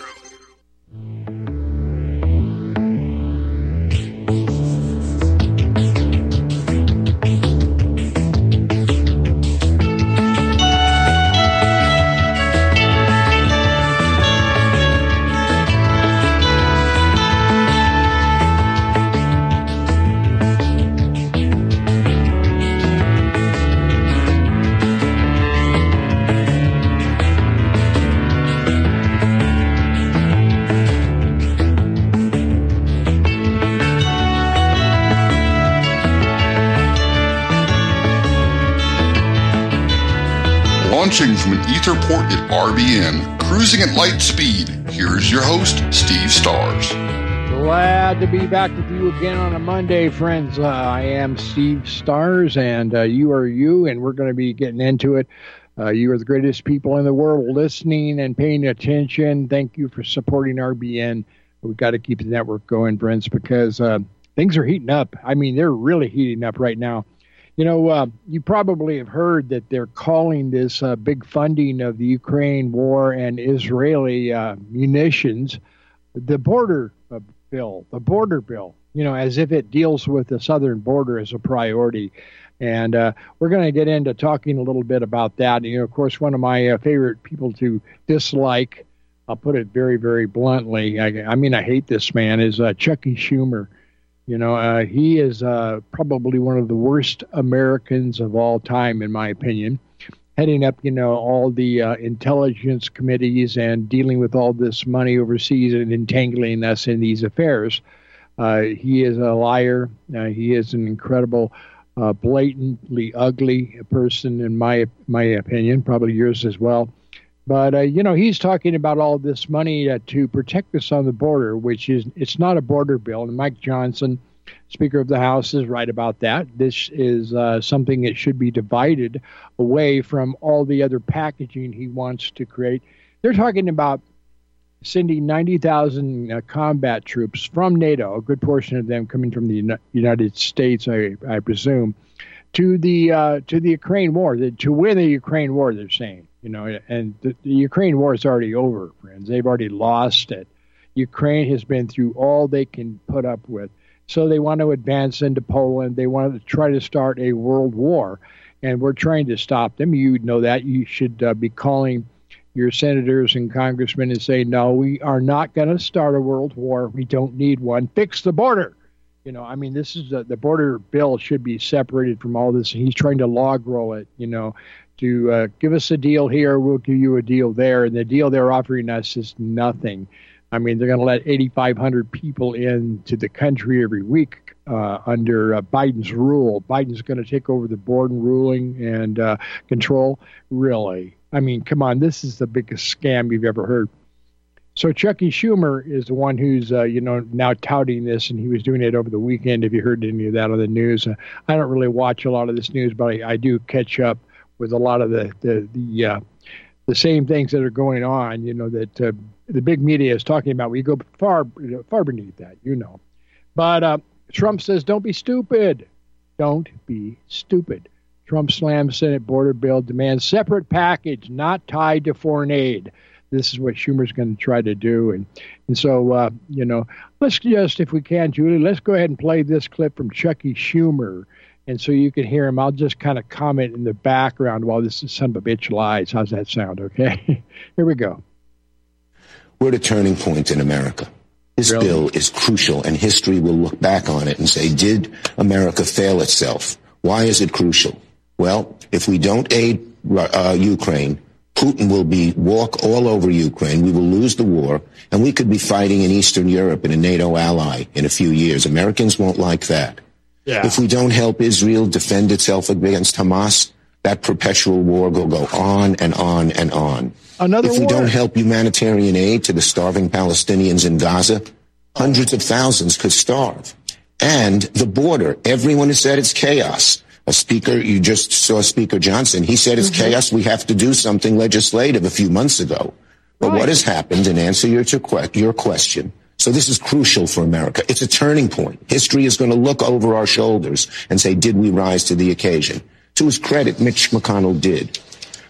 Launching from an ether port at RBN, cruising at light speed, here's your host, Steve Stars. Glad to be back with you again on a Monday, friends. Uh, I am Steve Stars, and uh, you are you, and we're going to be getting into it. Uh, you are the greatest people in the world listening and paying attention. Thank you for supporting RBN. We've got to keep the network going, friends, because uh, things are heating up. I mean, they're really heating up right now. You know, uh, you probably have heard that they're calling this uh, big funding of the Ukraine war and Israeli uh, munitions the border uh, bill, the border bill, you know, as if it deals with the southern border as a priority. And uh, we're going to get into talking a little bit about that. You know, of course, one of my uh, favorite people to dislike, I'll put it very, very bluntly, I, I mean, I hate this man, is Chucky Schumer. You know, uh, he is uh, probably one of the worst Americans of all time, in my opinion. Heading up, you know, all the uh, intelligence committees and dealing with all this money overseas and entangling us in these affairs. Uh, he is a liar. Uh, he is an incredible, uh, blatantly ugly person, in my my opinion, probably yours as well. But uh, you know, he's talking about all this money uh, to protect us on the border, which is it's not a border bill. And Mike Johnson, Speaker of the House, is right about that. This is uh, something that should be divided away from all the other packaging he wants to create. They're talking about sending 90,000 uh, combat troops from NATO, a good portion of them coming from the United States, I, I presume, to the uh, to the Ukraine war, the, to win the Ukraine war. They're saying you know, and the, the Ukraine war is already over, friends. They've already lost it. Ukraine has been through all they can put up with. So they want to advance into Poland. They want to try to start a world war, and we're trying to stop them. You know that. You should uh, be calling your senators and congressmen and say, no, we are not going to start a world war. We don't need one. Fix the border. You know, I mean, this is a, the border bill should be separated from all this. He's trying to log roll it. You know, to uh, give us a deal here, we'll give you a deal there. And the deal they're offering us is nothing. I mean, they're going to let 8,500 people into the country every week uh, under uh, Biden's rule. Biden's going to take over the board and ruling and uh, control. Really? I mean, come on, this is the biggest scam you've ever heard. So Chucky Schumer is the one who's uh, you know now touting this, and he was doing it over the weekend. If you heard any of that on the news, uh, I don't really watch a lot of this news, but I, I do catch up with a lot of the the the, uh, the same things that are going on. You know that uh, the big media is talking about. We go far far beneath that, you know. But uh, Trump says, "Don't be stupid. Don't be stupid." Trump slams Senate border bill, demands separate package, not tied to foreign aid. This is what Schumer's going to try to do, and and so uh, you know, let's just, if we can, Julie, let's go ahead and play this clip from Chucky Schumer and so you can hear him. I'll just kind of comment in the background while this son of a bitch lies. How's that sound? Okay, here we go. We're at a turning point in America. This really? bill is crucial, and history will look back on it and say, did America fail itself? Why is it crucial? Well, if we don't aid uh, Ukraine, Putin will be walk all over Ukraine. We will lose the war, and we could be fighting in Eastern Europe in a NATO ally in a few years. Americans won't like that. Yeah. If we don't help Israel defend itself against Hamas, that perpetual war will go on and on and on. Another if we war. don't help humanitarian aid to the starving Palestinians in Gaza, hundreds of thousands could starve. And the border, everyone has said it's chaos. A speaker, you just saw Speaker Johnson. He said it's mm-hmm. chaos. We have to do something legislative a few months ago. But right. what has happened, in answer to your question, so this is crucial for America. It's a turning point. History is going to look over our shoulders and say, did we rise to the occasion? To his credit, Mitch McConnell did.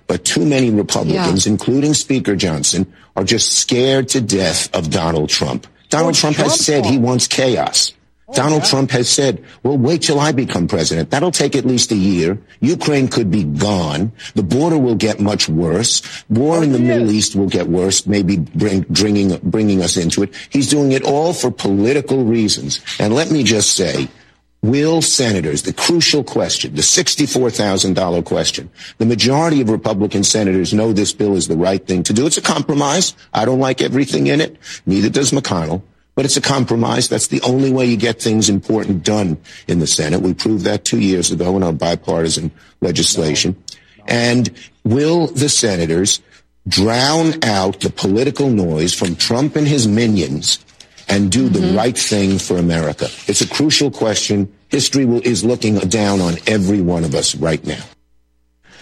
But too many Republicans, yeah. including Speaker Johnson, are just scared to death of Donald Trump. Donald Trump, Trump, has said he wants chaos. Donald. Trump has said, well, wait till I become president. That'll take at least a year. Ukraine could be gone. The border will get much worse. War in the Middle East will get worse, maybe bring, bringing, bringing us into it. He's doing it all for political reasons. And let me just say, Will senators, the crucial question, the $64,000 question, the majority of Republican senators know this bill is the right thing to do. It's a compromise. I don't like everything in it. Neither does McConnell. But it's a compromise. That's the only way you get things important done in the Senate. We proved that two years ago in our bipartisan legislation. No. No. And will the senators drown out the political noise from Trump and his minions and do mm-hmm. the right thing for America? It's a crucial question. History will, is looking down on every one of us right now.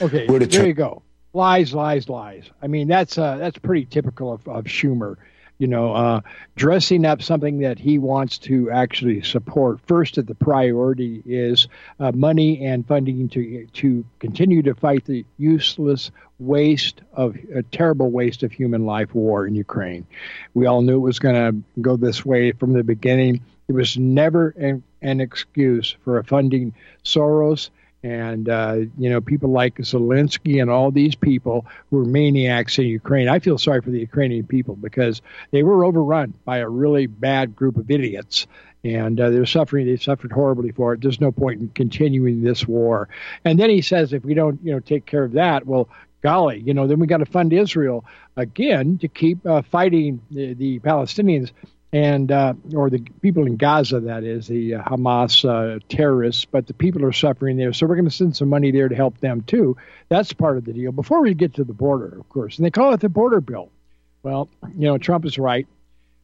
Okay, there you go. Lies, lies, lies. I mean, that's uh, that's pretty typical of, of Schumer you know, uh, dressing up something that he wants to actually support. First, the priority is uh, money and funding to to continue to fight the useless waste of a terrible waste of human life war in Ukraine. We all knew it was going to go this way from the beginning. It was never an, an excuse for funding Soros and uh, you know people like Zelensky and all these people were maniacs in Ukraine. I feel sorry for the Ukrainian people because they were overrun by a really bad group of idiots, and uh, they're suffering. They suffered horribly for it. There's no point in continuing this war. And then he says, if we don't, you know, take care of that, well, golly, you know, then we got to fund Israel again to keep uh, fighting the, the Palestinians and uh, or the people in Gaza, that is the uh, Hamas uh, terrorists, but the people are suffering there. So we're going to send some money there to help them too. That's part of the deal. Before we get to the border, of course, and they call it the border bill. Well, you know, Trump is right.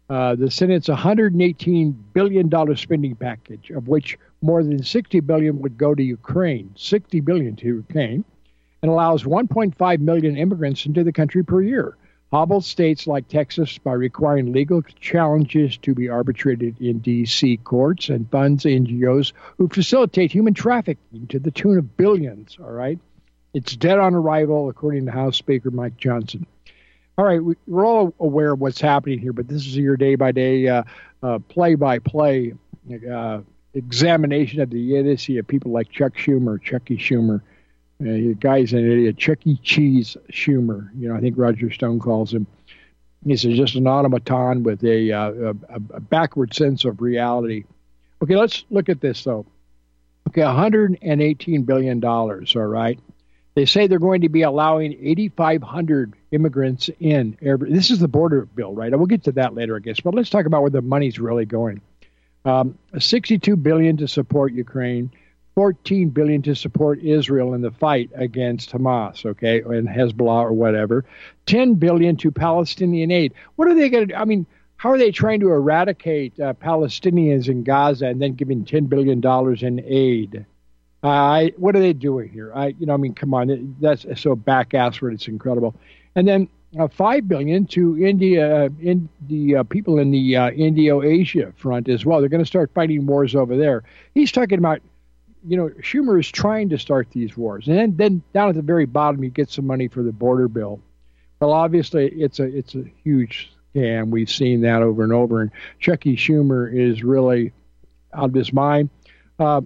Uh, the Senate's 118 billion dollar spending package, of which more than 60 billion would go to Ukraine, 60 billion to Ukraine, and allows 1.5 million immigrants into the country per year hobbled states like Texas by requiring legal challenges to be arbitrated in D.C. courts and funds NGOs who facilitate human trafficking to the tune of billions. All right. It's dead on arrival, according to House Speaker Mike Johnson. All right, we're all aware of what's happening here, but this is your day by uh, day, uh, play by play uh, examination of the idiocy of people like Chuck Schumer, Chucky Schumer, uh, the guy's an idiot. Chuck E. Cheese Schumer. You know, I think Roger Stone calls him. He's just an automaton with a, uh, a, a backward sense of reality. Okay, let's look at this though. Okay, 118 billion dollars. All right. They say they're going to be allowing 8,500 immigrants in. Every, this is the border bill, right? We'll get to that later, I guess. But let's talk about where the money's really going. Um, 62 billion to support Ukraine. 14 billion to support Israel in the fight against Hamas, okay, and Hezbollah or whatever. 10 billion to Palestinian aid. What are they going to do? I mean, how are they trying to eradicate uh, Palestinians in Gaza and then giving 10 billion dollars in aid? Uh, I, what are they doing here? I, you know, I mean, come on, that's so back. It's incredible. And then uh, five billion to India, uh, in the uh, people in the uh, Indo-Asia front as well. They're going to start fighting wars over there. He's talking about you know, Schumer is trying to start these wars, and then, then down at the very bottom, you get some money for the border bill. Well, obviously, it's a it's a huge scam. We've seen that over and over, and Chucky Schumer is really out of his mind. Uh,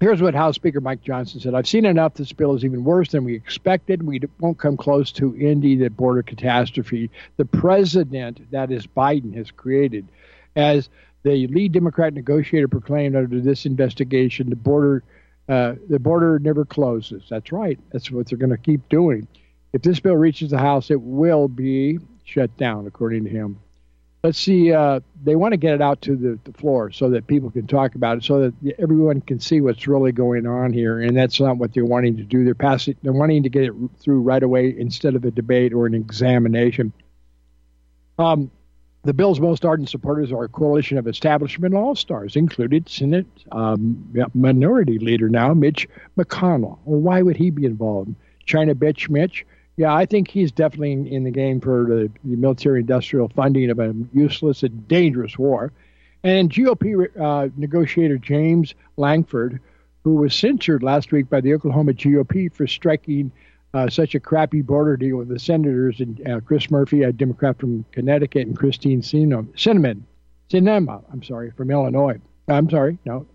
here's what House Speaker Mike Johnson said: "I've seen enough. This bill is even worse than we expected. We won't come close to ending the border catastrophe the president, that is Biden, has created." As the lead Democrat negotiator proclaimed under this investigation the border uh, the border never closes. That's right. That's what they're going to keep doing. If this bill reaches the House, it will be shut down, according to him. Let's see. Uh, they want to get it out to the, the, floor so that people can talk about it, so that everyone can see what's really going on here. And that's not what they're wanting to do. They're passing. They're wanting to get it through right away instead of a debate or an examination. Um, the bill's most ardent supporters are a coalition of establishment all stars, included Senate um, Minority Leader now, Mitch McConnell. Well, why would he be involved? China bitch Mitch? Yeah, I think he's definitely in, the game for the, the military industrial funding of a useless and dangerous war. And GOP uh, negotiator James Lankford, who was censured last week by the Oklahoma GOP for striking uh, such a crappy border deal with the senators and uh, Chris Murphy, a Democrat from Connecticut, and Christine Cinnamon, Sinema, I'm sorry, from Illinois. I'm sorry, no,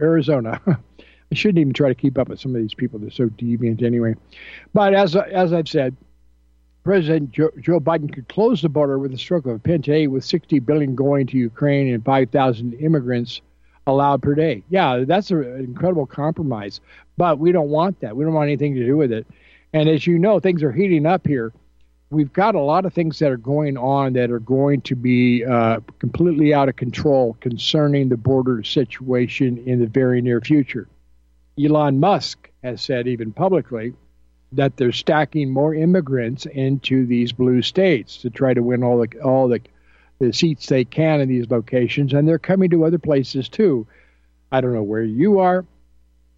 Arizona. I shouldn't even try to keep up with some of these people. They're so deviant anyway. But as as I've said, President Joe, Joe, Biden could close the border with a stroke of a pen today, with 60 billion going to Ukraine and 5,000 immigrants allowed per day. Yeah, that's an incredible compromise, but we don't want that. We don't want anything to do with it. And as you know, things are heating up here. We've got a lot of things that are going on that are going to be uh, completely out of control concerning the border situation in the very near future. Elon Musk has said, even publicly, that they're stacking more immigrants into these blue states to try to win all the all the, the seats they can in these locations, and they're coming to other places too. I don't know where you are,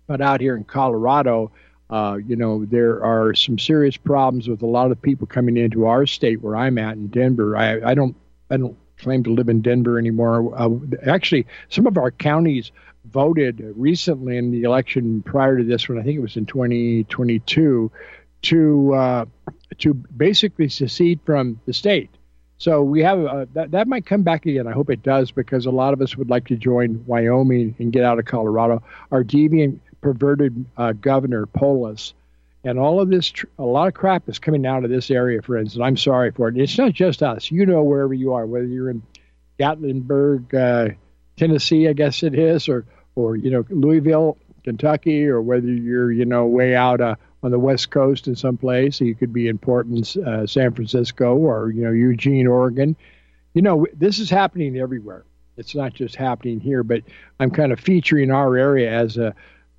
but out here in Colorado, uh, you know, there are some serious problems with a lot of people coming into our state where I'm at in Denver. I, I don't I don't claim to live in Denver anymore. Uh, actually, some of our counties voted recently in the election prior to this one. I think it was in 2022 to uh, to basically secede from the state. So we have uh, that. That might come back again. I hope it does because a lot of us would like to join Wyoming and get out of Colorado. Our deviant, perverted uh, governor Polis, and all of this, tr- a lot of crap is coming out of this area, friends. And I'm sorry for it. It's not just us. You know, wherever you are, whether you're in Gatlinburg, uh, Tennessee, I guess it is, or or you know Louisville, Kentucky, or whether you're you know way out uh, on the west coast in some place. You could be in Portland, uh, San Francisco, or you know Eugene, Oregon. You know this is happening everywhere. It's not just happening here, but I'm kind of featuring our area as a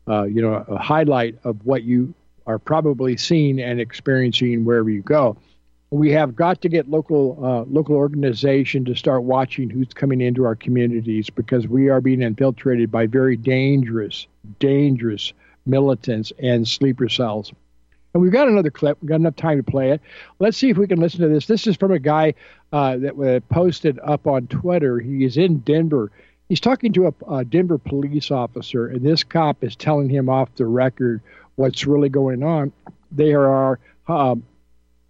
uh, you know a highlight of what you are probably seeing and experiencing wherever you go we have got to get local uh, local organization to start watching who's coming into our communities because we are being infiltrated by very dangerous, dangerous militants and sleeper cells. And we've got another clip. We've got enough time to play it. Let's see if we can listen to this. This is from a guy uh, that uh, posted up on Twitter. He is in Denver. He's talking to a, a Denver police officer, and this cop is telling him off the record what's really going on. There are um,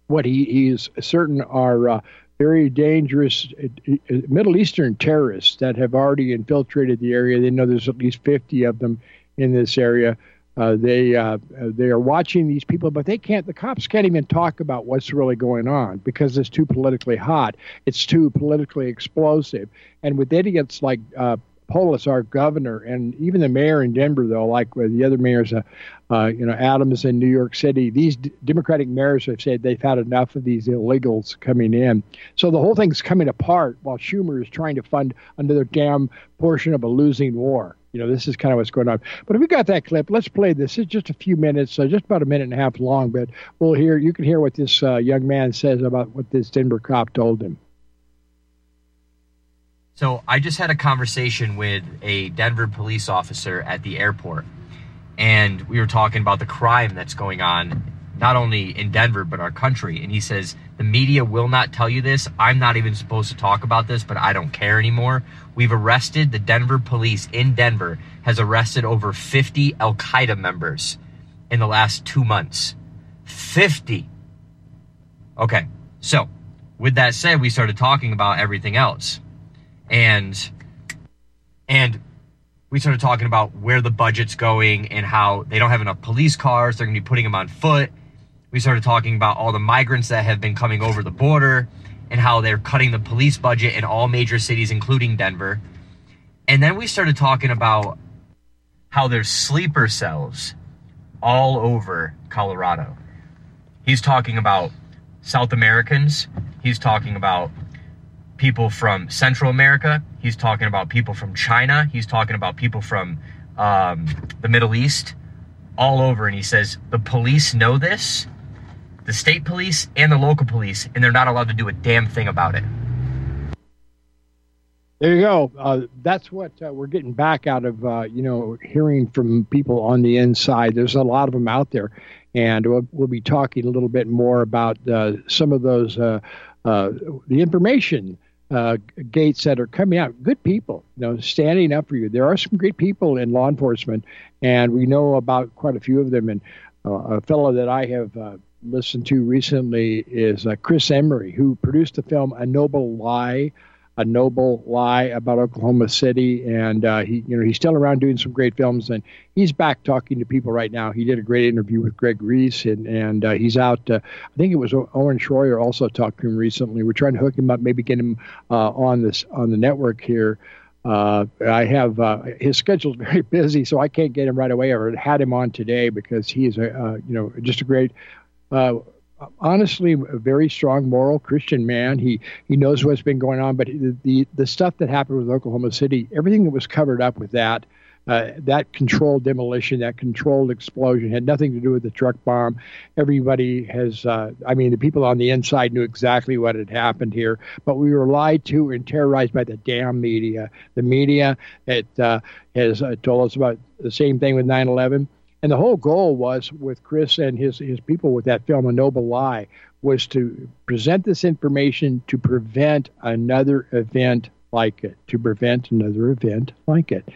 what he, he is certain are uh, very dangerous uh, uh, Middle Eastern terrorists that have already infiltrated the area. They know there's at least 50 of them in this area. Uh, they uh, they are watching these people, but they can't. The cops can't even talk about what's really going on because it's too politically hot. It's too politically explosive. And with idiots like uh, Polis, our governor, and even the mayor in Denver, though, like the other mayors, uh, uh, you know, Adams in New York City, these d- Democratic mayors have said they've had enough of these illegals coming in. So the whole thing's coming apart while Schumer is trying to fund another damn portion of a losing war. You know, this is kind of what's going on. But if we got that clip, let's play this. It's just a few minutes, uh, just about a minute and a half long, but we'll hear, you can hear what this uh, young man says about what this Denver cop told him. So I just had a conversation with a Denver police officer at the airport, and we were talking about the crime that's going on, not only in Denver but our country. And he says the media will not tell you this. I'm not even supposed to talk about this, but I don't care anymore. We've arrested the Denver police in Denver has arrested over 50 Al Qaeda members in the last two months. 50. Okay, so with that said, we started talking about everything else and and we started talking about where the budget's going and how they don't have enough police cars. They're going to be putting them on foot. We started talking about all the migrants that have been coming over the border and how they're cutting the police budget in all major cities, including Denver. And then we started talking about how there's sleeper cells all over Colorado. He's talking about South Americans. He's talking about people from Central America. He's talking about people from China. He's talking about people from um, the Middle East, all over. And he says the police know this, the state police and the local police, and they're not allowed to do a damn thing about it. There you go. Uh, that's what uh, we're getting back out of, uh, you know, hearing from people on the inside. There's a lot of them out there, and we'll, we'll be talking a little bit more about uh, some of those, uh, uh, the information gates that are coming out. Good people, you know, standing up for you. There are some great people in law enforcement, and we know about quite a few of them. And a fellow that I have listened to recently is uh, Chris Emery, who produced the film A Noble Lie a noble lie about Oklahoma City, and uh, he, you know, he's still around doing some great films, and he's back talking to people right now. He did a great interview with Greg Reese, and and uh, he's out. Uh, I think it was Owen Schroyer also talked to him recently. We're trying to hook him up, maybe get him uh, on this on the network here. Uh, I have uh, his schedule's very busy, so I can't get him right away. I had him on today because he's a you know just a great uh, honestly a very strong moral Christian man. He he knows what's been going on, but the the, stuff that happened with Oklahoma City, everything that was covered up with that. Uh, that controlled demolition, that controlled explosion had nothing to do with the truck bomb. Everybody has, uh, I mean, the people on the inside knew exactly what had happened here, but we were lied to and terrorized by the damn media. The media it, uh, has uh, told us about the same thing with 9 11 and the whole goal was with Chris and his, his people with that film, A Noble Lie, was to present this information to prevent another event like it, to prevent another event like it.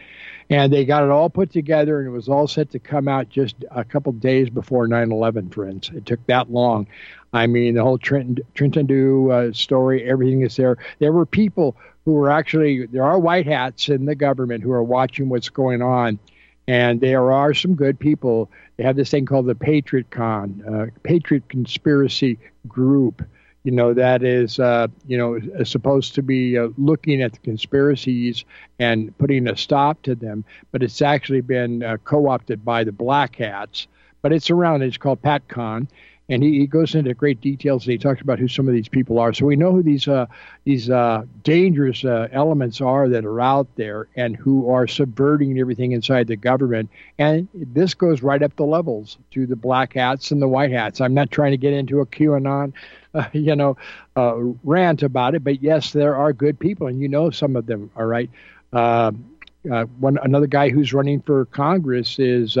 And they got it all put together, and it was all set to come out just a couple days before 9 11, friends. It took that long. I mean, the whole Trenton, Do uh, story, everything is there. There were people who were actually, there are white hats in the government who are watching what's going on and there are some good people. They have this thing called the Patriot Con, uh, Patriot Conspiracy Group. You know that is, uh, you know, supposed to be uh, looking at the conspiracies and putting a stop to them, but it's actually been uh, co-opted by the Black Hats. But it's around. It's called PatCon, and he, he goes into great details and he talks about who some of these people are. So we know who these uh, these uh, dangerous uh, elements are that are out there and who are subverting everything inside the government. And this goes right up the levels to the black hats and the white hats. I'm not trying to get into a QAnon, uh, you know, uh, rant about it, but yes, there are good people, and you know some of them. All right. Uh, one another guy who's running for Congress is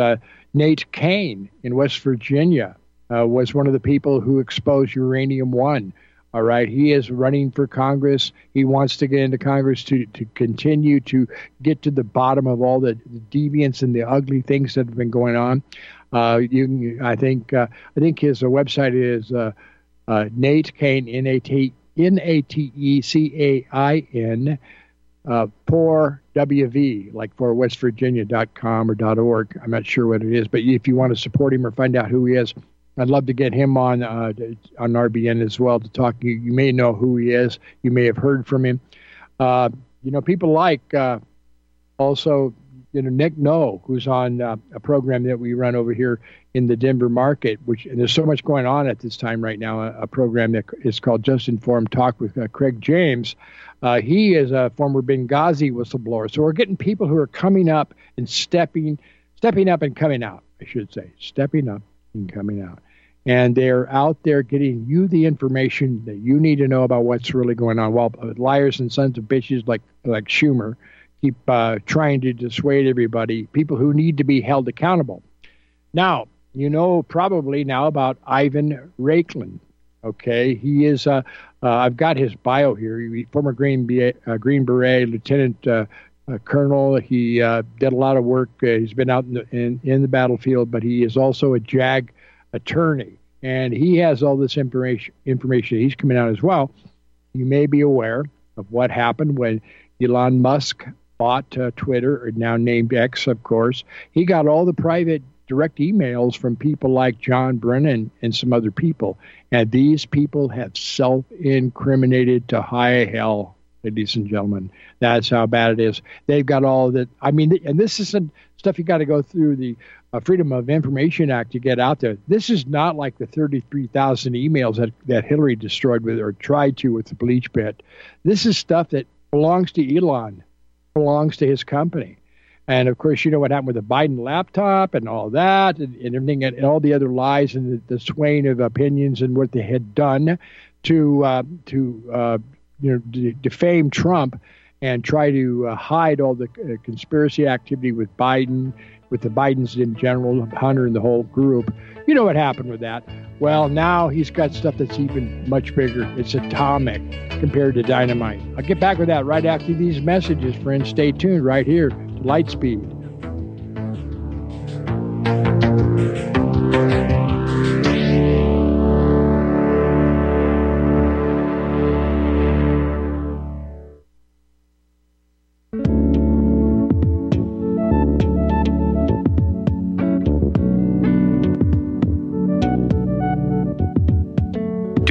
Nate Cain in West Virginia uh, was one of the people who exposed Uranium One. All right, he is running for Congress. He wants to get into Congress to, to continue to get to the bottom of all the, deviance and the ugly things that have been going on. Uh, you, I think, uh, I think his uh, website is uh, uh, Nate Cain N A T N A T E C A I N uh, for WV, like for WestVirginia.com or dot .org. I'm not sure what it is, but if you want to support him or find out who he is, I'd love to get him on uh, on RBN as well to talk. You, you may know who he is. You may have heard from him. Uh, you know, people like uh, also you know Nick No, who's on uh, a program that we run over here in the Denver market. Which and there's so much going on at this time right now. A, a program that is called Just Informed Talk with uh, Craig James. Uh, he is a former Benghazi whistleblower. So we're getting people who are coming up and stepping, stepping up and coming out. I should say, stepping up and coming out and they're out there getting you the information that you need to know about what's really going on. While liars and sons of bitches like like Schumer keep uh, trying to dissuade everybody, people who need to be held accountable. Now, you know probably now about Ivan Raiklin. Okay, he is. Uh, uh, I've got his bio here. He, former Green Beret, uh, Green Beret Lieutenant uh, uh, Colonel. He uh, did a lot of work. Uh, he's been out in the, in, in the battlefield, but he is also a JAG attorney, and he has all this information. Information he's coming out as well. You may be aware of what happened when Elon Musk bought uh, Twitter, or now named X, of course. He got all the private direct emails from people like John Brennan and some other people, and these people have self-incriminated to high hell ladies and gentlemen. That's how bad it is. They've got all that. I mean, and this isn't stuff you got to go through the uh, Freedom of Information Act to get out there. This is not like the 33,000 emails that, that Hillary destroyed with or tried to with the bleach pit. This is stuff that belongs to Elon, belongs to his company. And of course, you know what happened with the Biden laptop and all that, and, and everything, and, and, all the other lies and the, the swaying of opinions and what they had done to uh, to uh, you know de- defame Trump and try to uh, hide all the uh, conspiracy activity with Biden, with the Bidens in general, Hunter and the whole group. You know what happened with that? Well, now he's got stuff that's even much bigger. It's atomic compared to dynamite. I'll get back with that right after these messages, friends. Stay tuned right here to Lightspeed.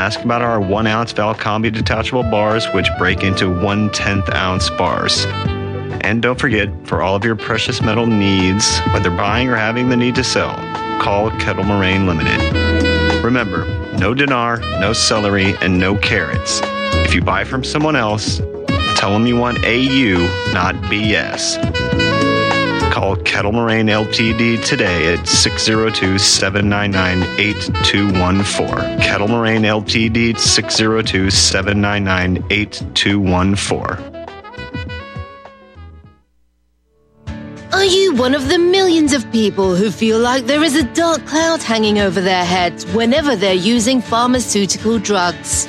Ask about our one ounce Valcambi detachable bars, which break into one tenth ounce bars. And don't forget, for all of your precious metal needs, whether buying or having the need to sell, call Kettle Moraine Limited. Remember, no dinar, no celery, and no carrots. If you buy from someone else, tell them you want AU, not BS. Call Kettle Moraine Ltd today at 602 799 8214. Kettle Moraine Ltd 602 799 8214. Are you one of the millions of people who feel like there is a dark cloud hanging over their heads whenever they're using pharmaceutical drugs?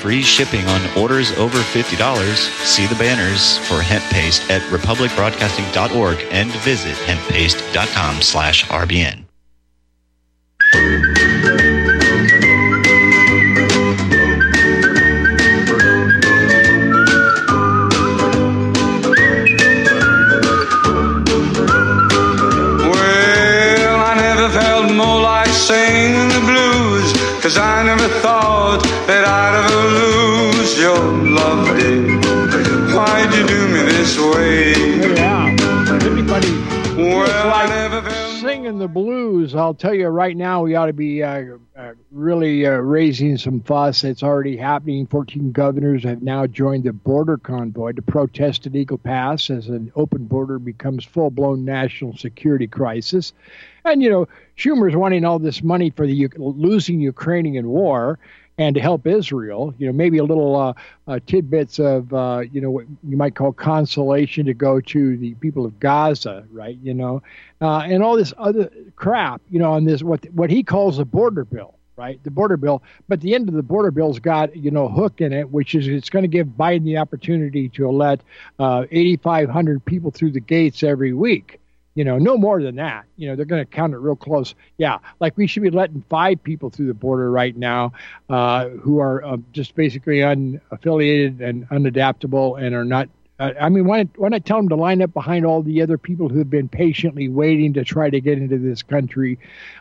Free shipping on orders over $50. See the banners for hemp paste at republicbroadcasting.org and visit hemppaste.com slash RBN. Well, I never felt more like singing the blues, cause I never thought singing the blues, I'll tell you right now, we ought to be uh, uh, really uh, raising some fuss. It's already happening. 14 governors have now joined the border convoy to protest at Eagle Pass as an open border becomes full blown national security crisis. And, you know, Schumer's wanting all this money for the losing Ukrainian war and to help Israel. You know, maybe a little uh, uh, tidbits of, uh, you know, what you might call consolation to go to the people of Gaza, right? You know, uh, and all this other crap, you know, on this, what, what he calls the border bill. Right, the border bill, but the end of the border bill's got you know hook in it, which is it's going to give Biden the opportunity to let uh, 8,500 people through the gates every week you know, no more than that. You know, they're going to count it real close. Yeah, like we should be letting five people through the border right now uh, who are uh, just basically unaffiliated and unadaptable and are not. Uh, I mean, why, why not tell them to line up behind all the other people who have been patiently waiting to try to get into this country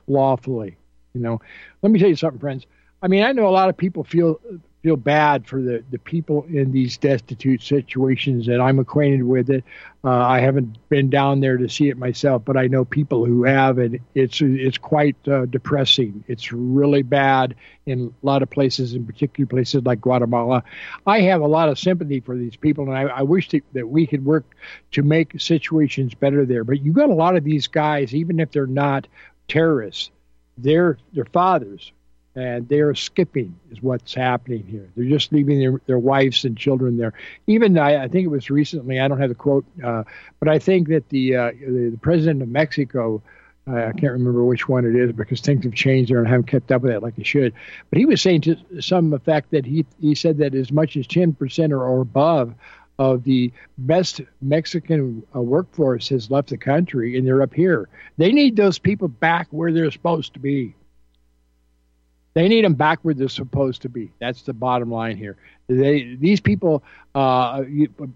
lawfully? You know, let me tell you something, friends. I mean, I know a lot of people feel feel bad for the, the people in these destitute situations, and I'm acquainted with it. Uh, I haven't been down there to see it myself, but I know people who have, and it's it's quite uh, depressing. It's really bad in a lot of places, in particular places like Guatemala. I have a lot of sympathy for these people, and I, I wish that, that we could work to make situations better there. But you got a lot of these guys, even if they're not terrorists, they're they're fathers and they are skipping is what's happening here. They're just leaving their, their wives and children there. Even I, I think it was recently. I don't have the quote, uh, but I think that the, uh, the, the president of Mexico. Uh, I can't remember which one it is because things have changed there and I haven't kept up with it like I should. But he was saying to some effect that he he said that as much as ten percent or, or above of the best Mexican uh, workforce has left the country and they're up here. They need those people back where they're supposed to be. They need them back where they're supposed to be. That's the bottom line here. They these people, uh,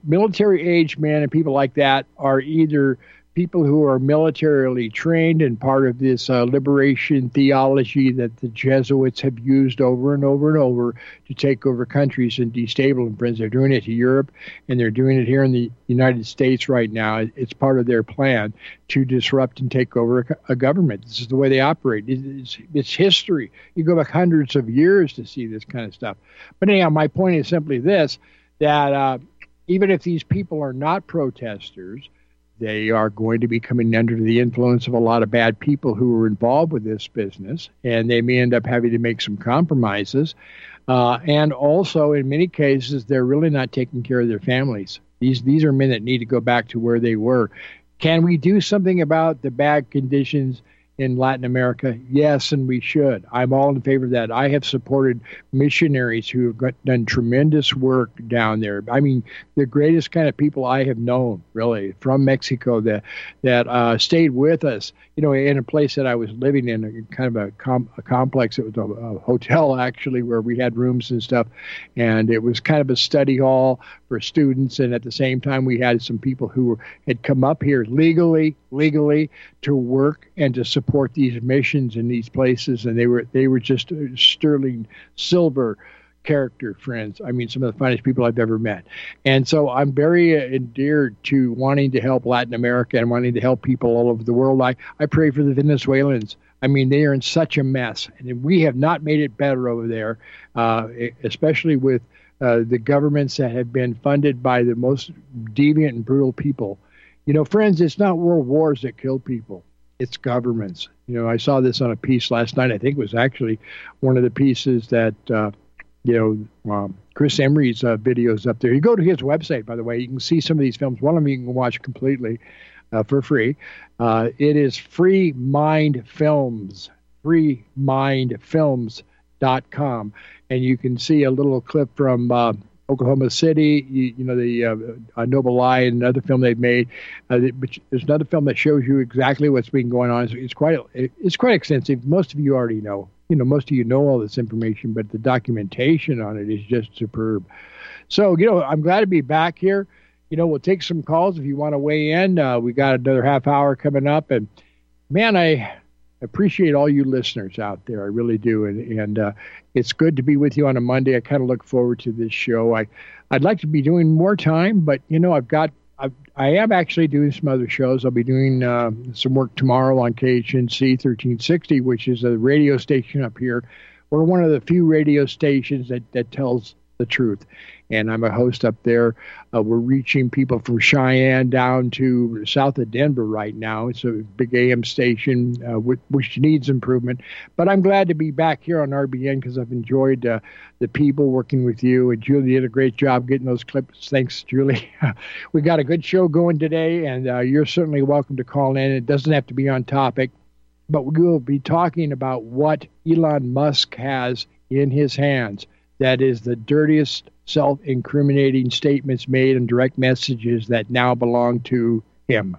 military age men and people like that, are either people who are militarily trained and part of this uh, liberation theology that the Jesuits have used over and over and over to take over countries and destabilize friends. They're doing it to Europe and they're doing it here in the United States right now. It's part of their plan to disrupt and take over a, a government. This is the way they operate. It's, it's history. You go back hundreds of years to see this kind of stuff. But anyhow, my point is simply this that uh, even if these people are not protesters, they are going to be coming under the influence of a lot of bad people who are involved with this business, and they may end up having to make some compromises. Uh, and also, in many cases, they're really not taking care of their families. These these are men that need to go back to where they were. Can we do something about the bad conditions in Latin America? Yes, and we should. I'm all in favor of that. I have supported missionaries who have got, done tremendous work down there. I mean, the greatest kind of people I have known, really, from Mexico that that uh, stayed with us. You know, in a place that I was living in, a, kind of a, com- a complex. It was a, a hotel actually, where we had rooms and stuff, and it was kind of a study hall for students. And at the same time, we had some people who had come up here legally, legally to work and to support these missions in these places, and they were they were just sterling silver character friends. I mean, some of the finest people I've ever met. And so I'm very endeared to wanting to help Latin America and wanting to help people all over the world. I, I pray for the Venezuelans. I mean, they are in such a mess, and we have not made it better over there, uh, especially with uh, the governments that have been funded by the most deviant and brutal people. You know, friends, it's not world wars that kill people its governments. You know, I saw this on a piece last night. I think it was actually one of the pieces that, uh, you know, um, Chris Emery's uh, videos up there. You go to his website, by the way, you can see some of these films. One of them you can watch completely uh, for free. Uh, it is Free Mind Films, freemindfilms.com. And you can see a little clip from uh, Oklahoma City, you, you know, the uh, uh, Noble Lion, another film they've made. Uh, there's another film that shows you exactly what's been going on. It's, it's quite it's quite extensive. Most of you already know. You know, most of you know all this information, but the documentation on it is just superb. So, you know, I'm glad to be back here. You know, we'll take some calls if you want to weigh in. Uh, we got another half hour coming up, and man, I appreciate all you listeners out there. I really do, and and uh, it's good to be with you on a Monday. I kind of look forward to this show. I I'd like to be doing more time, but you know I've got I've, I am actually doing some other shows. I'll be doing uh, some work tomorrow on KHNC 1360, which is a radio station up here. We're one of the few radio stations that that tells the truth and I'm a host up there. Uh, we're reaching people from Cheyenne down to south of Denver right now. It's a big AM station uh, which, which, needs improvement, but I'm glad to be back here on RBN because I've enjoyed uh, the people working with you. And Julie did a great job getting those clips. Thanks, Julie. we got a good show going today, and uh, you're certainly welcome to call in. It doesn't have to be on topic but we will be talking about what Elon Musk has in his hands that is the dirtiest self incriminating statements made and direct messages that now belong to him.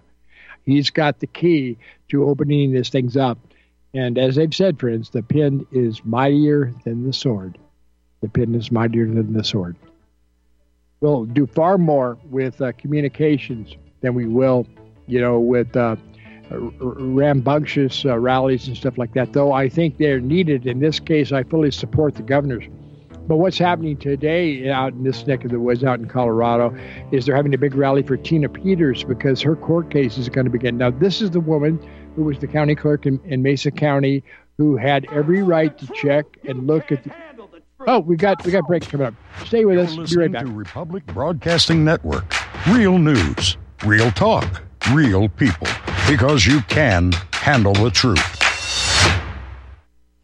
He's got the key to opening these things up. And as they've said, friends, the pen is mightier than the sword. The pen is mightier than the sword. We'll do far more with uh, communications than we will, you know, with uh, rambunctious uh, rallies and stuff like that. Though I think they're needed. In this case, I fully support the governor's but what's happening today out in this neck of the woods, out in Colorado, is they're having a big rally for Tina Peters because her court case is going to begin. Now, this is the woman who was the county clerk in, in Mesa County who had every right to check and look at the. Oh, we got we got break coming up. Stay with You're us. Be right back. To Republic Broadcasting Network. Real news, real talk, real people. Because you can handle the truth.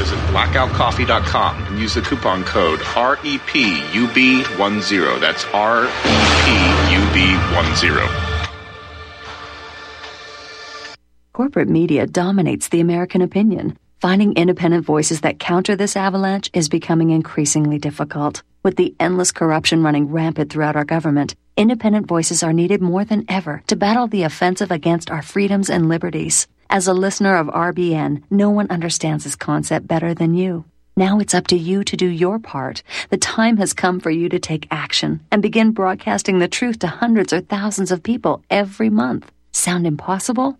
Visit blackoutcoffee.com and use the coupon code REPUB10. That's REPUB10. Corporate media dominates the American opinion. Finding independent voices that counter this avalanche is becoming increasingly difficult. With the endless corruption running rampant throughout our government, independent voices are needed more than ever to battle the offensive against our freedoms and liberties. As a listener of RBN, no one understands this concept better than you. Now it's up to you to do your part. The time has come for you to take action and begin broadcasting the truth to hundreds or thousands of people every month. Sound impossible?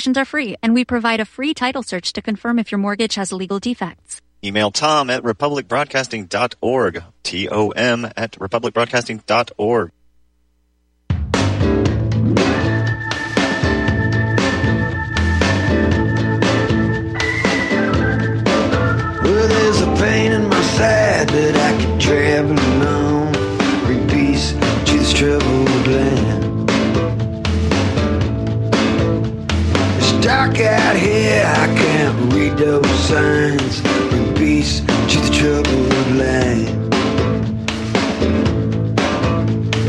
Consultations are free and we provide a free title search to confirm if your mortgage has legal defects. Email Tom at republicbroadcasting.org. T O M at republicbroadcasting.org. Well, there's a pain in my side that I could travel alone. Bring peace to this troubled land. Dark out here, I can't read those signs. Bring peace to the troubled land.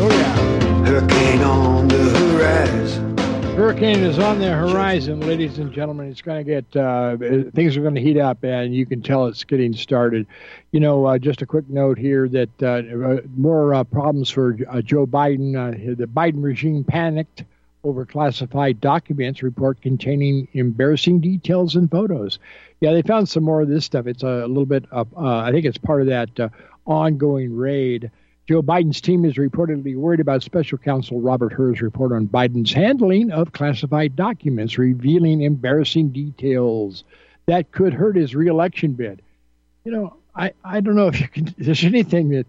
Oh, yeah. Hurricane on the horizon. Hurricane is on the horizon, ladies and gentlemen. It's going to get uh, things are going to heat up, and you can tell it's getting started. You know, uh, just a quick note here that uh, more uh, problems for uh, Joe Biden. Uh, the Biden regime panicked over classified documents report containing embarrassing details and photos. Yeah, they found some more of this stuff. It's a little bit. Of, uh, I think it's part of that uh, ongoing raid. Joe Biden's team is reportedly worried about special counsel Robert Hur's report on Biden's handling of classified documents revealing embarrassing details that could hurt his reelection bid. You know, I, I don't know if you can, there's anything that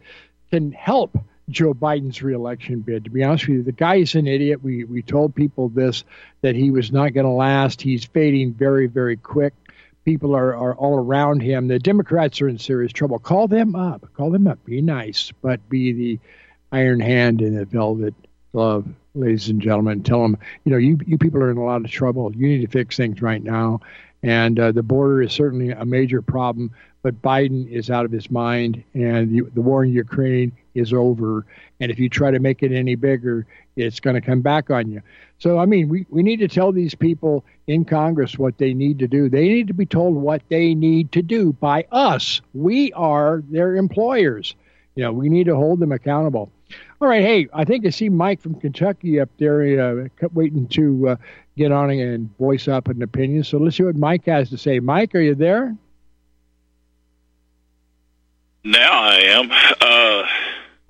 can help Joe Biden's reelection bid. To be honest with you, the guy is an idiot. We we told people this that he was not going to last. He's fading very very quick people are, are all around him. The Democrats are in serious trouble. Call them up. Call them up. Be nice, but be the iron hand in the velvet glove, ladies and gentlemen. Tell them, you know, you, you people are in a lot of trouble. You need to fix things right now. And uh, the border is certainly a major problem, but Biden is out of his mind, and the, the war in Ukraine is over. And if you try to make it any bigger, it's going to come back on you. So, I mean, we, we need to tell these people in Congress what they need to do. They need to be told what they need to do by us. We are their employers. You know, we need to hold them accountable. All right, hey, I think I see Mike from Kentucky up there, uh, waiting to uh, get on and voice up an opinion. So let's see what Mike has to say. Mike, are you there? Now I am. Uh,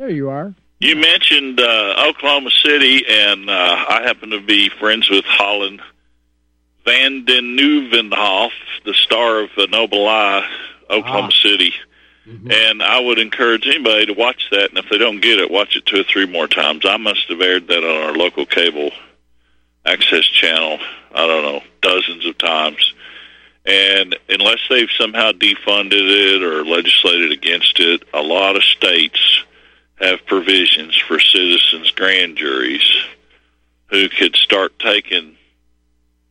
there you are. You mentioned uh, Oklahoma City, and uh, I happen to be friends with Holland Van den Nieuwenhof, the star of A Noble Lie, Oklahoma ah. City. Mm-hmm. And I would encourage anybody to watch that, and if they don't get it, watch it two or three more times. I must have aired that on our local cable access channel, I don't know, dozens of times. And unless they've somehow defunded it or legislated against it, a lot of states have provisions for citizens' grand juries who could start taking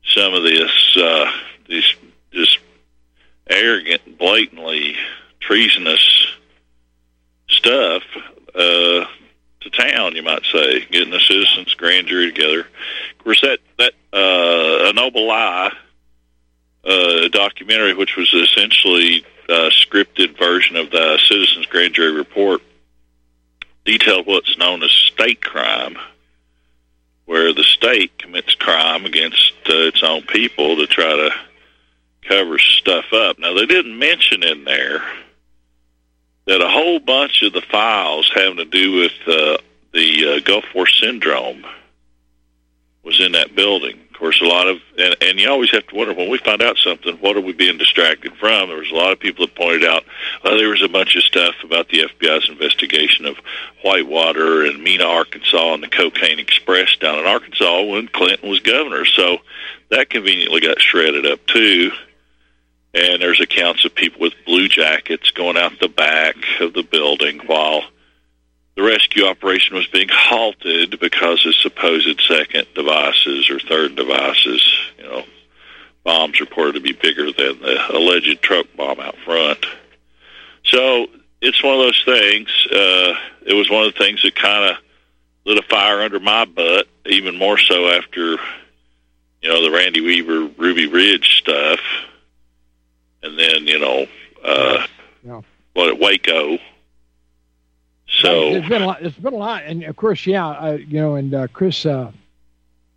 some of this uh, this just arrogant, blatantly treasonous stuff uh, to town. You might say, getting the citizens' grand jury together. Of course, that that uh, a noble lie uh, documentary, which was essentially a scripted version of the citizens' grand jury report, detailed what's known as state crime where the state commits crime against uh, its own people to try to cover stuff up. Now, they didn't mention in there that a whole bunch of the files having to do with uh, the uh, Gulf War syndrome was in that building course, a lot of, and, and you always have to wonder when we find out something, what are we being distracted from? There was a lot of people that pointed out uh, there was a bunch of stuff about the FBI's investigation of Whitewater and Mena, Arkansas, and the Cocaine Express down in Arkansas when Clinton was governor. So that conveniently got shredded up too. And there's accounts of people with blue jackets going out the back of the building while the rescue operation was being halted because of supposed second devices or third devices. You know, bombs reported to be bigger than the alleged truck bomb out front. So it's one of those things. Uh, it was one of the things that kind of lit a fire under my butt, even more so after, you know, the Randy Weaver, Ruby Ridge stuff. And then, you know, uh, yeah. what at Waco so it's been a lot. There's been a lot, and of course, yeah, uh, you know, and uh, Chris, uh,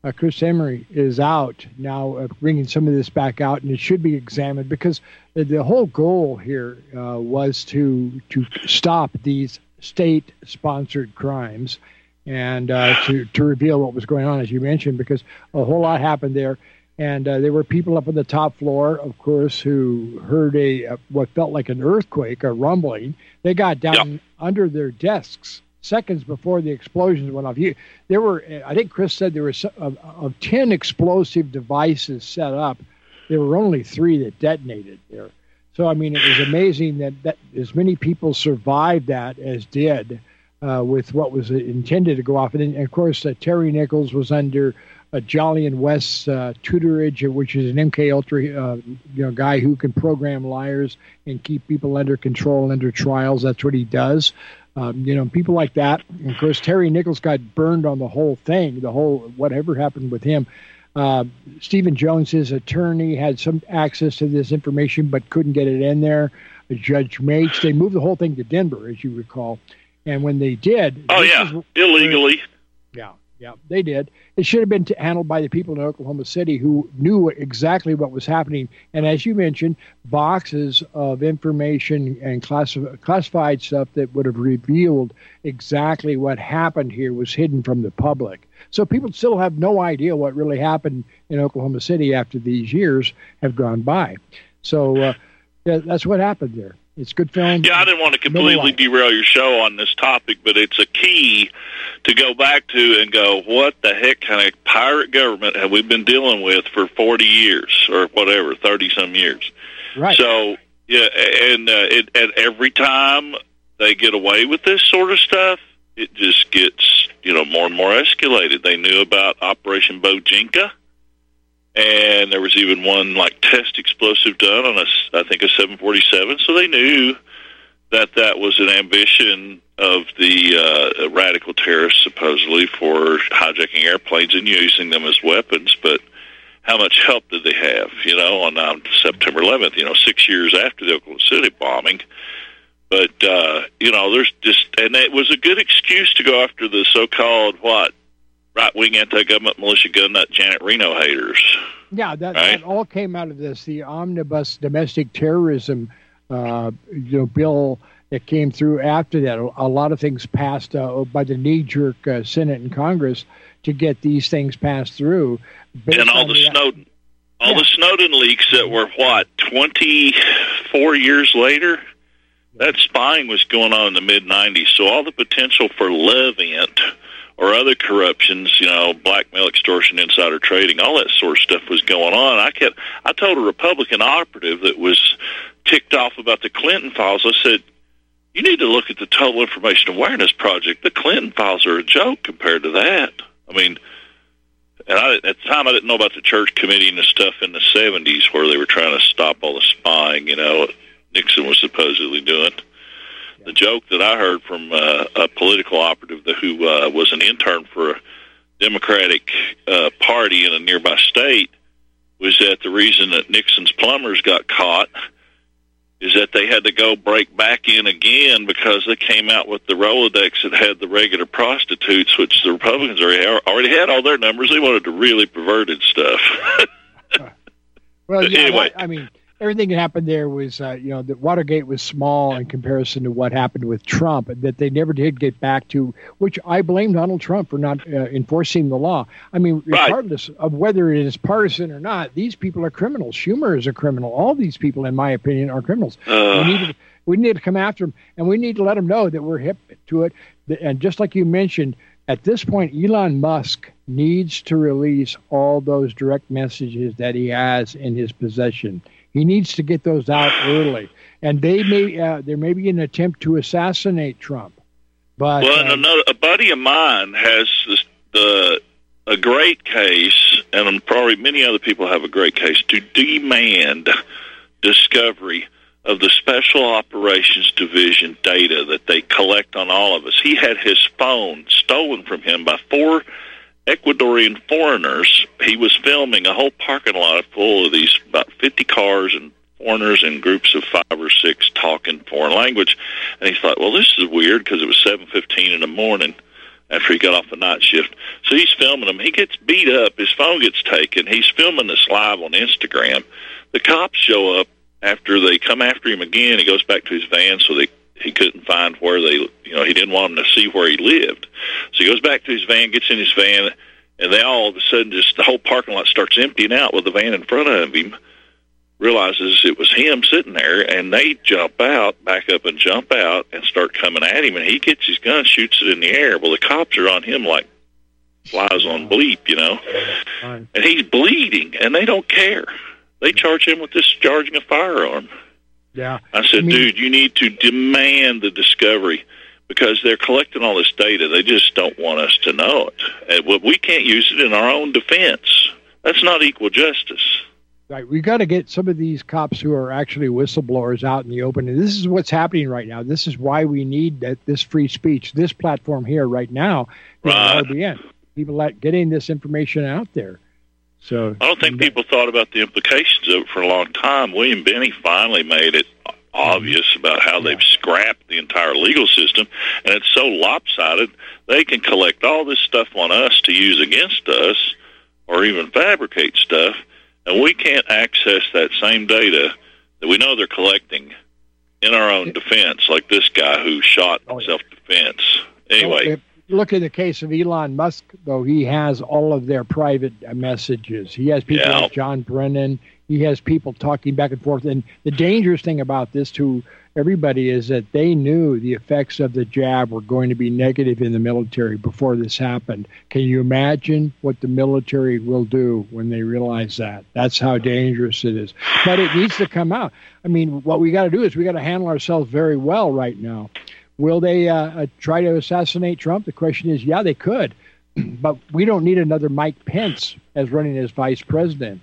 uh Chris Emery is out now, uh, bringing some of this back out, and it should be examined because the, the whole goal here uh, was to to stop these state-sponsored crimes and to to reveal what was going on, as you mentioned, because a whole lot happened there. And there were people up on the top floor, of course, who heard a what felt like an earthquake, a rumbling. They got down under their desks seconds before the explosions went off. You, there were, I think Chris said there were of, of 10 explosive devices set up. There were only three that detonated there. So, I mean, it was amazing that, that as many people survived that as did uh, with what was intended to go off. And, then, of course, uh, Terry Nichols was under uh, and West's uh, tutorage, which is an MK Ultra uh, you know guy who can program liars and keep people under control under trials. That's what he does. Um, you know, people like that. And of course, Terry Nichols got burned on the whole thing, the whole whatever happened with him. Uh, Stephen Jones, his attorney, had some access to this information but couldn't get it in there. Judge Matsch, they moved the whole thing to Denver, as you recall. And when they did, oh yeah, illegally. Yeah, they did. It should have been handled by the people in Oklahoma City who knew exactly what was happening. And as you mentioned, boxes of information and classi- classified stuff that would have revealed exactly what happened here was hidden from the public. So people still have no idea what really happened in Oklahoma City after these years have gone by. So uh, that's what happened there. It's good film. Yeah, I didn't want to completely derail your show on this topic, but it's a key to go back to and go, what the heck kind of pirate government have we been dealing with for 40 years or whatever, 30 some years? Right. So, yeah, and, uh, it, and every time they get away with this sort of stuff, it just gets, you know, more and more escalated. They knew about Operation Bojinka and there was even one like test explosive done on a I think a 747. So they knew that that was an ambition of the uh, radical terrorists supposedly for hijacking airplanes and using them as weapons, but. How much help did they have? You know, on um, September 11th, you know, six years after the Oklahoma City bombing, But uh, you know, there's just, and it was a good excuse to go after the so-called what right wing anti-government militia gun nut Janet Reno haters. Yeah, that, Right. that all came out of this. The omnibus domestic terrorism, uh, you know, bill that came through after that. A, lot of things passed uh, by the knee-jerk uh, Senate and Congress to get these things passed through. and all on the Snowden, all the Snowden leaks that were what twenty four years later. That spying was going on in the mid '90s, so all the potential for Levant or other corruptions, you know, blackmail, extortion, insider trading, all that sort of stuff was going on. I kept, I told a Republican operative that was ticked off about the Clinton files. I said, "You need to look at the Total Information Awareness Project. The Clinton files are a joke compared to that. I mean." And I, at the time, I didn't know about the church committee and the stuff in the '70s where they were trying to stop all the spying. You know, Nixon was supposedly doing. The joke that I heard from uh, a political operative who uh, was an intern for a Democratic uh, party in a nearby state was that the reason that Nixon's plumbers got caught is that they had to go break back in again because they came out with the Rolodex that had the regular prostitutes, which the Republicans already had all their numbers. They wanted the really perverted stuff. Well, yeah, anyway. I mean, everything that happened there was, uh, you know, that Watergate was small in comparison to what happened with Trump, and that they never did get back to, which I blame Donald Trump for not uh, enforcing the law. I mean, regardless of whether it is partisan or not, these people are criminals. Schumer is a criminal. All these people, in my opinion, are criminals. Uh. we need to, we need to come after them, and we need to let them know that we're hip to it. And just like you mentioned, at this point, Elon Musk needs to release all those direct messages that he has in his possession. He needs to get those out early, and they may uh, there may be an attempt to assassinate Trump. But well, uh, another a buddy of mine has this, the a great case, and probably many other people have a great case to demand discovery of the Special Operations Division data that they collect on all of us. He had his phone stolen from him by four Ecuadorian foreigners. He was filming a whole parking lot full of these about 50 cars and foreigners in groups of five or six talking foreign language. And he thought, well, this is weird because it was 7:15 in the morning after he got off the night shift. So he's filming them. He gets beat up. His phone gets taken. He's filming this live on Instagram. The cops show up after they come after him again. He goes back to his van so they he couldn't find where they you know he didn't want them to see where he lived. So he goes back to his van, gets in his van, and they all of a sudden just the whole parking lot starts emptying out with the van in front of him. Realizes it was him sitting there, and they jump out, back up and jump out, and start coming at him. And he gets his gun, shoots it in the air. Well, the cops are on him like flies on bleep, you know. And he's bleeding, and they don't care. They charge him with discharging a firearm. Yeah, I said, dude, you need to demand the discovery because they're collecting all this data. They just don't want us to know it. And we can't use it in our own defense. That's not equal justice. Right. We got to get some of these cops who are actually whistleblowers out in the open. And this is what's happening right now. This is why we need that this free speech, this platform here right now, Right. RBN. People like getting this information out there. So I don't think people thought about the implications of it for a long time. William Binney finally made it obvious about how they've scrapped the entire legal system, and it's so lopsided they can collect all this stuff on us to use against us, or even fabricate stuff, and we can't access that same data that we know they're collecting in our own defense, like this guy who shot in self-defense. Anyway. Well, if you look at the case of Elon Musk, though, he has all of their private messages. He has people Yeah. like John Brennan. He has people talking back and forth. And the dangerous thing about this to everybody is that they knew the effects of the jab were going to be negative in the military before this happened. Can you imagine what the military will do when they realize that? That's how dangerous it is. But it needs to come out. I mean, what we got to do is we got to handle ourselves very well right now. Will they uh, uh, try to assassinate Trump? The question is, yeah, they could, but we don't need another Mike Pence as running as vice president.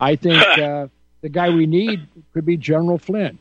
I think uh, the guy we need could be General Flynn.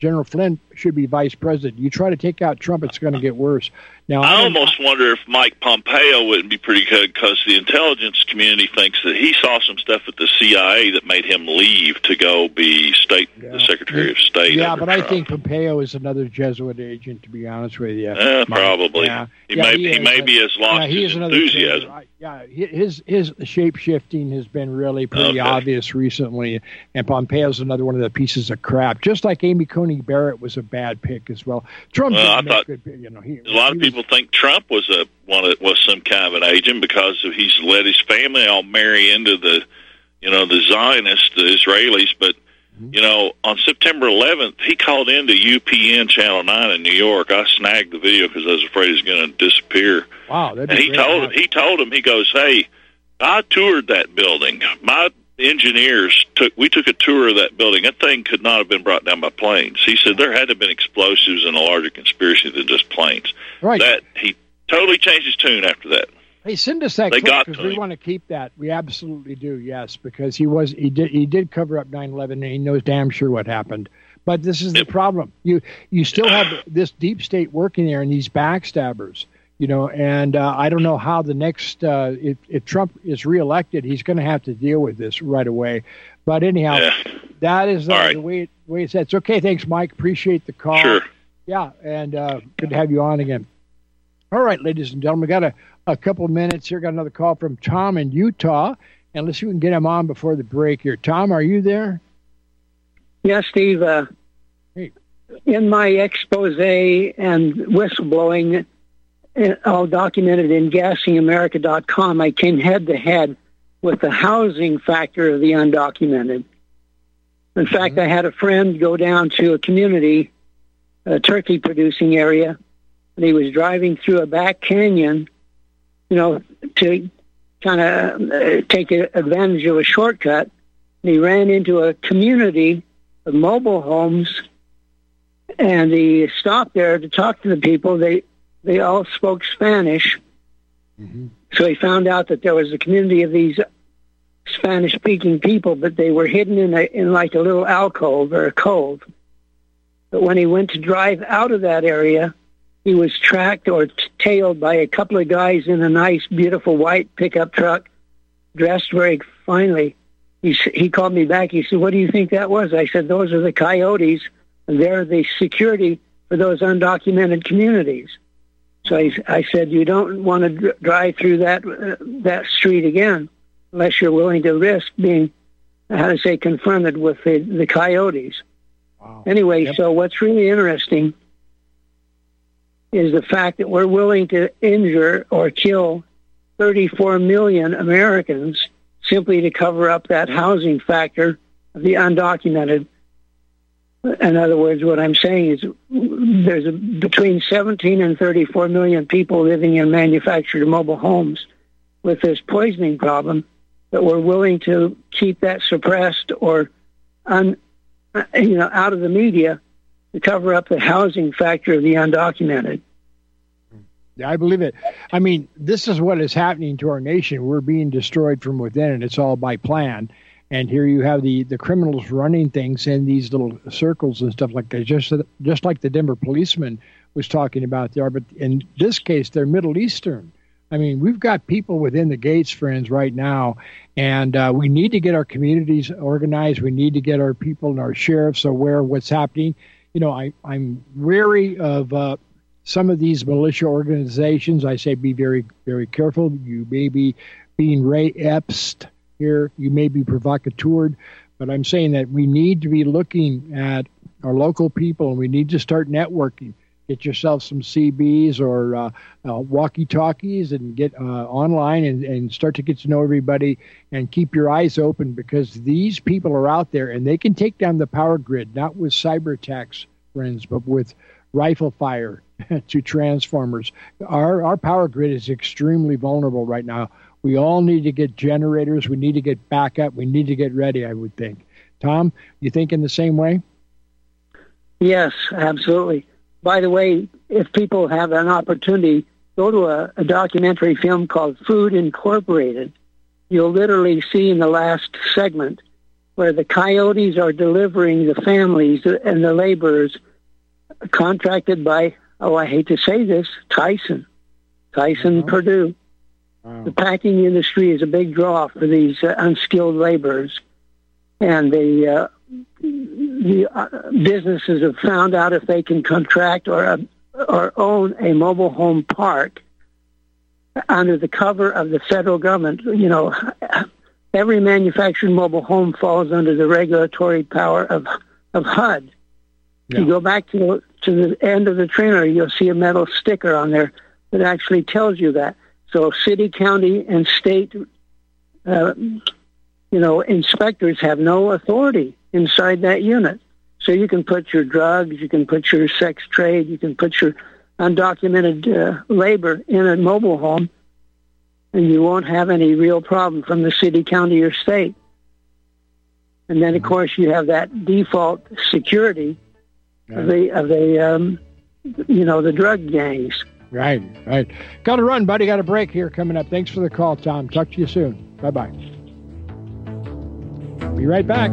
General Flynn should be vice president. You try to take out Trump, it's going to get worse. Now, I almost wonder if Mike Pompeo wouldn't be pretty good because the intelligence community thinks that he saw some stuff at the CIA that made him leave to go be state the Secretary of State. yeah, but I think Pompeo is another Jesuit agent. To be honest with you, Eh, probably. Yeah. He Yeah, may he he, is, may be as lost yeah, he is another enthusiasm. I- Yeah, his his shape shifting has been really pretty Okay. obvious recently, and Pompeo's another one of the pieces of crap. Just like Amy Coney Barrett was a bad pick as well. Trump Well, didn't I make thought- good, you know, he, A lot of was- people think Trump was a one was some kind of an agent because he's let his family all marry into the you know the Zionists, the Israelis. But Mm-hmm. you know, on September 11th, he called into UPN Channel Nine in New York. I snagged the video because I was afraid he was going to disappear. Wow, And he told he told him he goes, "Hey, I toured that building. My engineers took we took a tour of that building. That thing could not have been brought down by planes." He said there had to have been explosives and a larger conspiracy than just planes. Right. That he totally changed his tune after that. Hey, send us that They clip because we him. want to keep that. We absolutely do, yes, because he was he did he did cover up 9/11 and he knows damn sure what happened. But this is the problem. You you still have this deep state working there and these backstabbers, you know. And uh, I don't know how the next uh, if if Trump is reelected, he's going to have to deal with this right away. But anyhow, that is uh, All right. the way it, way it's at. It's okay. Thanks, Mike. Appreciate the call. Sure. Yeah, and uh, good to have you on again. All right, ladies and gentlemen, we got a, a couple of minutes here. Got another call from Tom in Utah, and let's see if we can get him on before the break here. Tom, are you there? Yes, Steve. Uh, in my expose and whistleblowing, uh, all documented in GassingAmerica.com, I came head to head with the housing factor of the undocumented. In fact, I had a friend go down to a community, a turkey producing area, and he was driving through a back canyon, you know, to kind of uh, take a- advantage of a shortcut. And he ran into a community of mobile homes, and he stopped there to talk to the people. They they all spoke Spanish, mm-hmm. so he found out that there was a community of these Spanish-speaking people, but they were hidden in a in like a little alcove or a cove. But when he went to drive out of that area, he was tracked or t- tailed by a couple of guys in a nice, beautiful white pickup truck, dressed very finely. He he called me back. He said, "What do you think that was?" I said, "Those are the coyotes, they're the security for those undocumented communities." So I, I said, "You don't want to dr- drive through that uh, that street again, unless you're willing to risk being, how to say, confronted with the, the coyotes." Anyway, so what's really interesting is the fact that we're willing to injure or kill 34 million Americans simply to cover up that housing factor of the undocumented. In other words, what I'm saying is there's a, between 17 and 34 million people living in manufactured mobile homes with this poisoning problem that we're willing to keep that suppressed or un, uh, you know out of the media to cover up the housing factor of the undocumented. I believe it. I mean, this is what is happening to our nation. We're being destroyed from within, and it's all by plan. And here you have the, the criminals running things in these little circles and stuff like that, just just like the Denver policeman was talking about there. But in this case, they're Middle Eastern. I mean, we've got people within the gates, friends, right now, and uh, we need to get our communities organized. We need to get our people and our sheriffs aware of what's happening. You know, I, I'm wary of uh, some of these militia organizations. I say be very, very careful. You may be being Ray Epps'd here. You may be provocateured, but I'm saying that we need to be looking at our local people and we need to start networking. Get yourself some CBs or uh, uh, walkie talkies and get uh, online and, and start to get to know everybody and keep your eyes open because these people are out there and they can take down the power grid, not with cyber attacks, friends, but with rifle fire to transformers. Our, our power grid is extremely vulnerable right now. We all need to get generators. We need to get backup. We need to get ready, I would think. Tom, you think in the same way? Yes, absolutely. By the way, if people have an opportunity, go to a, a documentary film called Food Incorporated. You'll literally see in the last segment where the coyotes are delivering the families and the laborers contracted by, oh, I hate to say this, Tyson, Tyson uh-huh. Perdue. The packing industry is a big draw for these uh, unskilled laborers, and the uh, the uh, businesses have found out if they can contract or uh, or own a mobile home park under the cover of the federal government. You know, every manufactured mobile home falls under the regulatory power of of HUD. You go back to to the end of the trainer, you'll see a metal sticker on there that actually tells you that. So city, county, and state, uh, you know, inspectors have no authority inside that unit. So you can put your drugs, you can put your sex trade, you can put your undocumented uh, labor in a mobile home, and you won't have any real problem from the city, county, or state. And then, of course, you have that default security of the of the um, you know the drug gangs. Right, right. Got to run, buddy. Got a break here coming up. Thanks for the call, Tom. Talk to you soon. Bye bye. Be right back.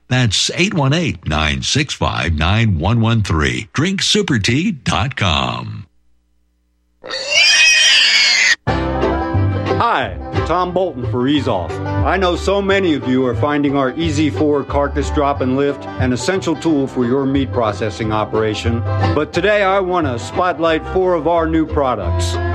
That's 818-965-9113. DrinkSuperTea.com. Hi, Tom Bolton for Ease Off. I know so many of you are finding our Easy 4 carcass drop and lift an essential tool for your meat processing operation. But today I want to spotlight four of our new products.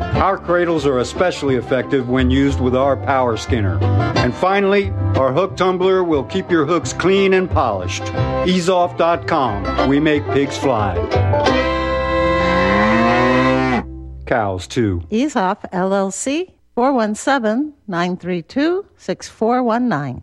Our cradles are especially effective when used with our power skinner. And finally, our hook tumbler will keep your hooks clean and polished. Easeoff.com. We make pigs fly. Cows, too. EaseOff, LLC 417 932 6419.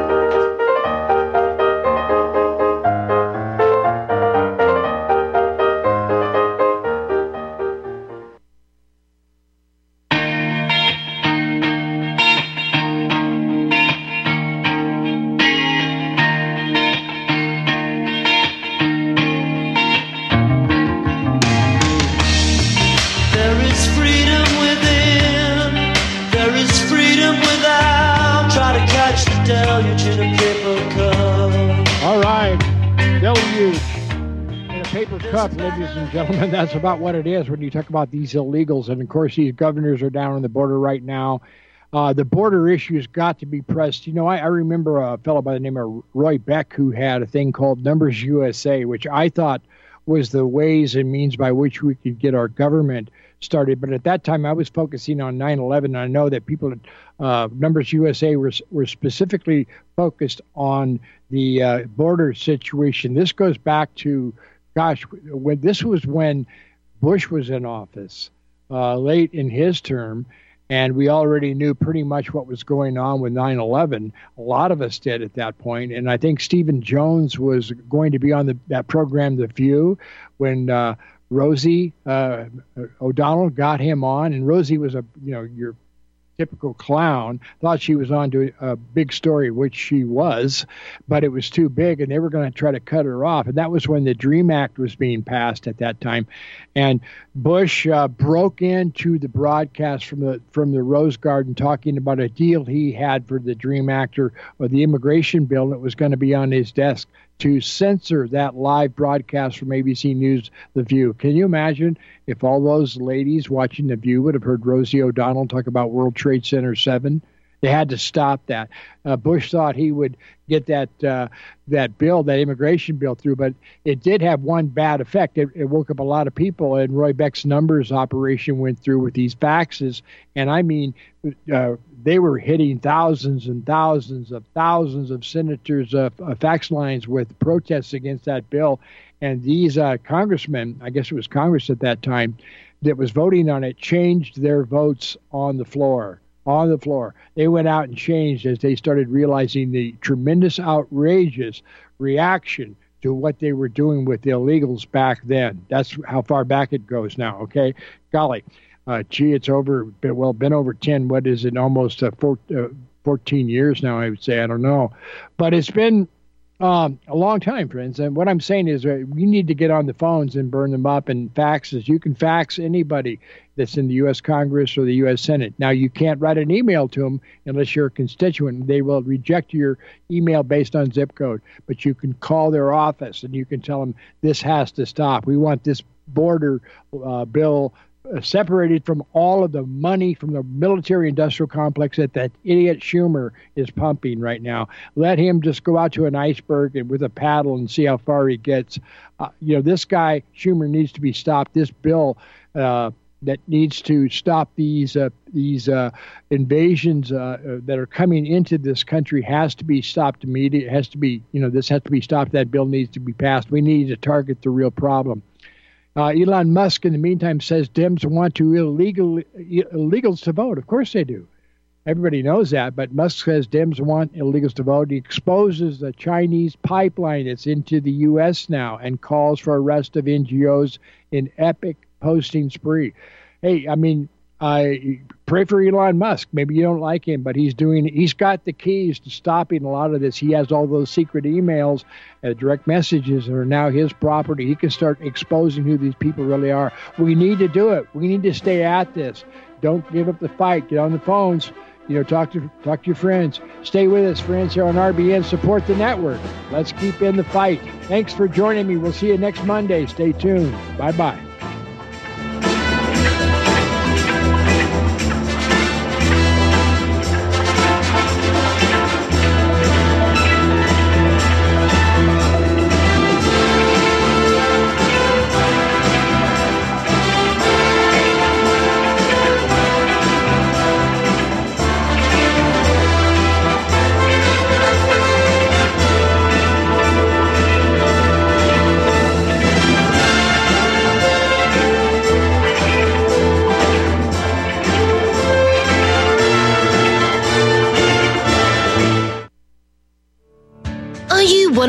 W in a paper cup, ladies and gentlemen. That's about what it is when you talk about these illegals. And of course, these governors are down on the border right now. uh, the border issues got to be pressed. You know, I, I, remember a fellow by the name of Roy Beck who had a thing called Numbers USA, which I thought was the ways and means by which we could get our government started. But at that time, I was focusing on 9/11. I know that people at uh, Numbers USA were were specifically focused on the uh, border situation. This goes back to, gosh, when this was when Bush was in office, uh, late in his term. And we already knew pretty much what was going on with 9 11. A lot of us did at that point. And I think Stephen Jones was going to be on the, that program, The View, when uh, Rosie uh, O'Donnell got him on, and Rosie was a you know your typical clown. Thought she was on to a big story, which she was, but it was too big, and they were going to try to cut her off. And that was when the Dream Act was being passed at that time, and Bush uh, broke into the broadcast from the from the Rose Garden talking about a deal he had for the Dream Act or, or the immigration bill that was going to be on his desk to censor that live broadcast from ABC News, The View. Can you imagine if all those ladies watching The View would have heard Rosie O'Donnell talk about World Trade Center 7? They had to stop that. Uh, Bush thought he would get that uh, that bill, that immigration bill, through, but it did have one bad effect. It, it, woke up a lot of people, and Roy Beck's numbers operation went through with these faxes, and I mean, uh, they were hitting thousands and thousands of thousands of senators' uh, fax lines with protests against that bill. And these uh, congressmen, I guess it was Congress at that time, that was voting on it, changed their votes on the floor. On the floor. They went out and changed as they started realizing the tremendous, outrageous reaction to what they were doing with the illegals back then. That's how far back it goes now, okay? Golly uh, gee, it's over, well, been over 10, what is it, almost uh, four, uh, 14 years now, I would say. I don't know. But it's been um, a long time, friends. And what I'm saying is uh, we need to get on the phones and burn them up and faxes. You can fax anybody that's in the U.S. Congress or the U.S. Senate. Now, you can't write an email to them unless you're a constituent. They will reject your email based on zip code. But you can call their office and you can tell them this has to stop. We want this border uh, bill separated from all of the money from the military industrial complex that that idiot Schumer is pumping right now. Let him just go out to an iceberg and with a paddle and see how far he gets. Uh, you know, this guy Schumer needs to be stopped. This bill uh, that needs to stop these uh, these uh, invasions uh, that are coming into this country has to be stopped immediately. It has to be, you know, this has to be stopped. That bill needs to be passed. We need to target the real problem. Uh, Elon Musk, in the meantime, says Dems want to illegal illegals to vote. Of course they do. Everybody knows that, but Musk says Dems want illegals to vote. He exposes the Chinese pipeline that's into the U.S. now and calls for arrest of NGOs in epic posting spree. Hey, I mean, I pray for Elon Musk. Maybe you don't like him, but he's doing. He's got the keys to stopping a lot of this. He has all those secret emails, uh, direct messages that are now his property. He can start exposing who these people really are. We need to do it. We need to stay at this. Don't give up the fight. Get on the phones. You know, talk to talk to your friends. Stay with us, friends, here on RBN. Support the network. Let's keep in the fight. Thanks for joining me. We'll see you next Monday. Stay tuned. Bye bye.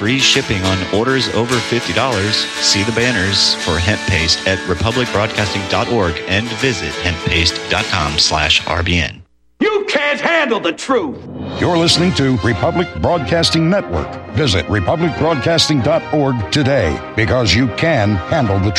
Free shipping on orders over $50. See the banners for hemp paste at republicbroadcasting.org and visit hemppaste.com slash RBN. You can't handle the truth. You're listening to Republic Broadcasting Network. Visit republicbroadcasting.org today because you can handle the truth.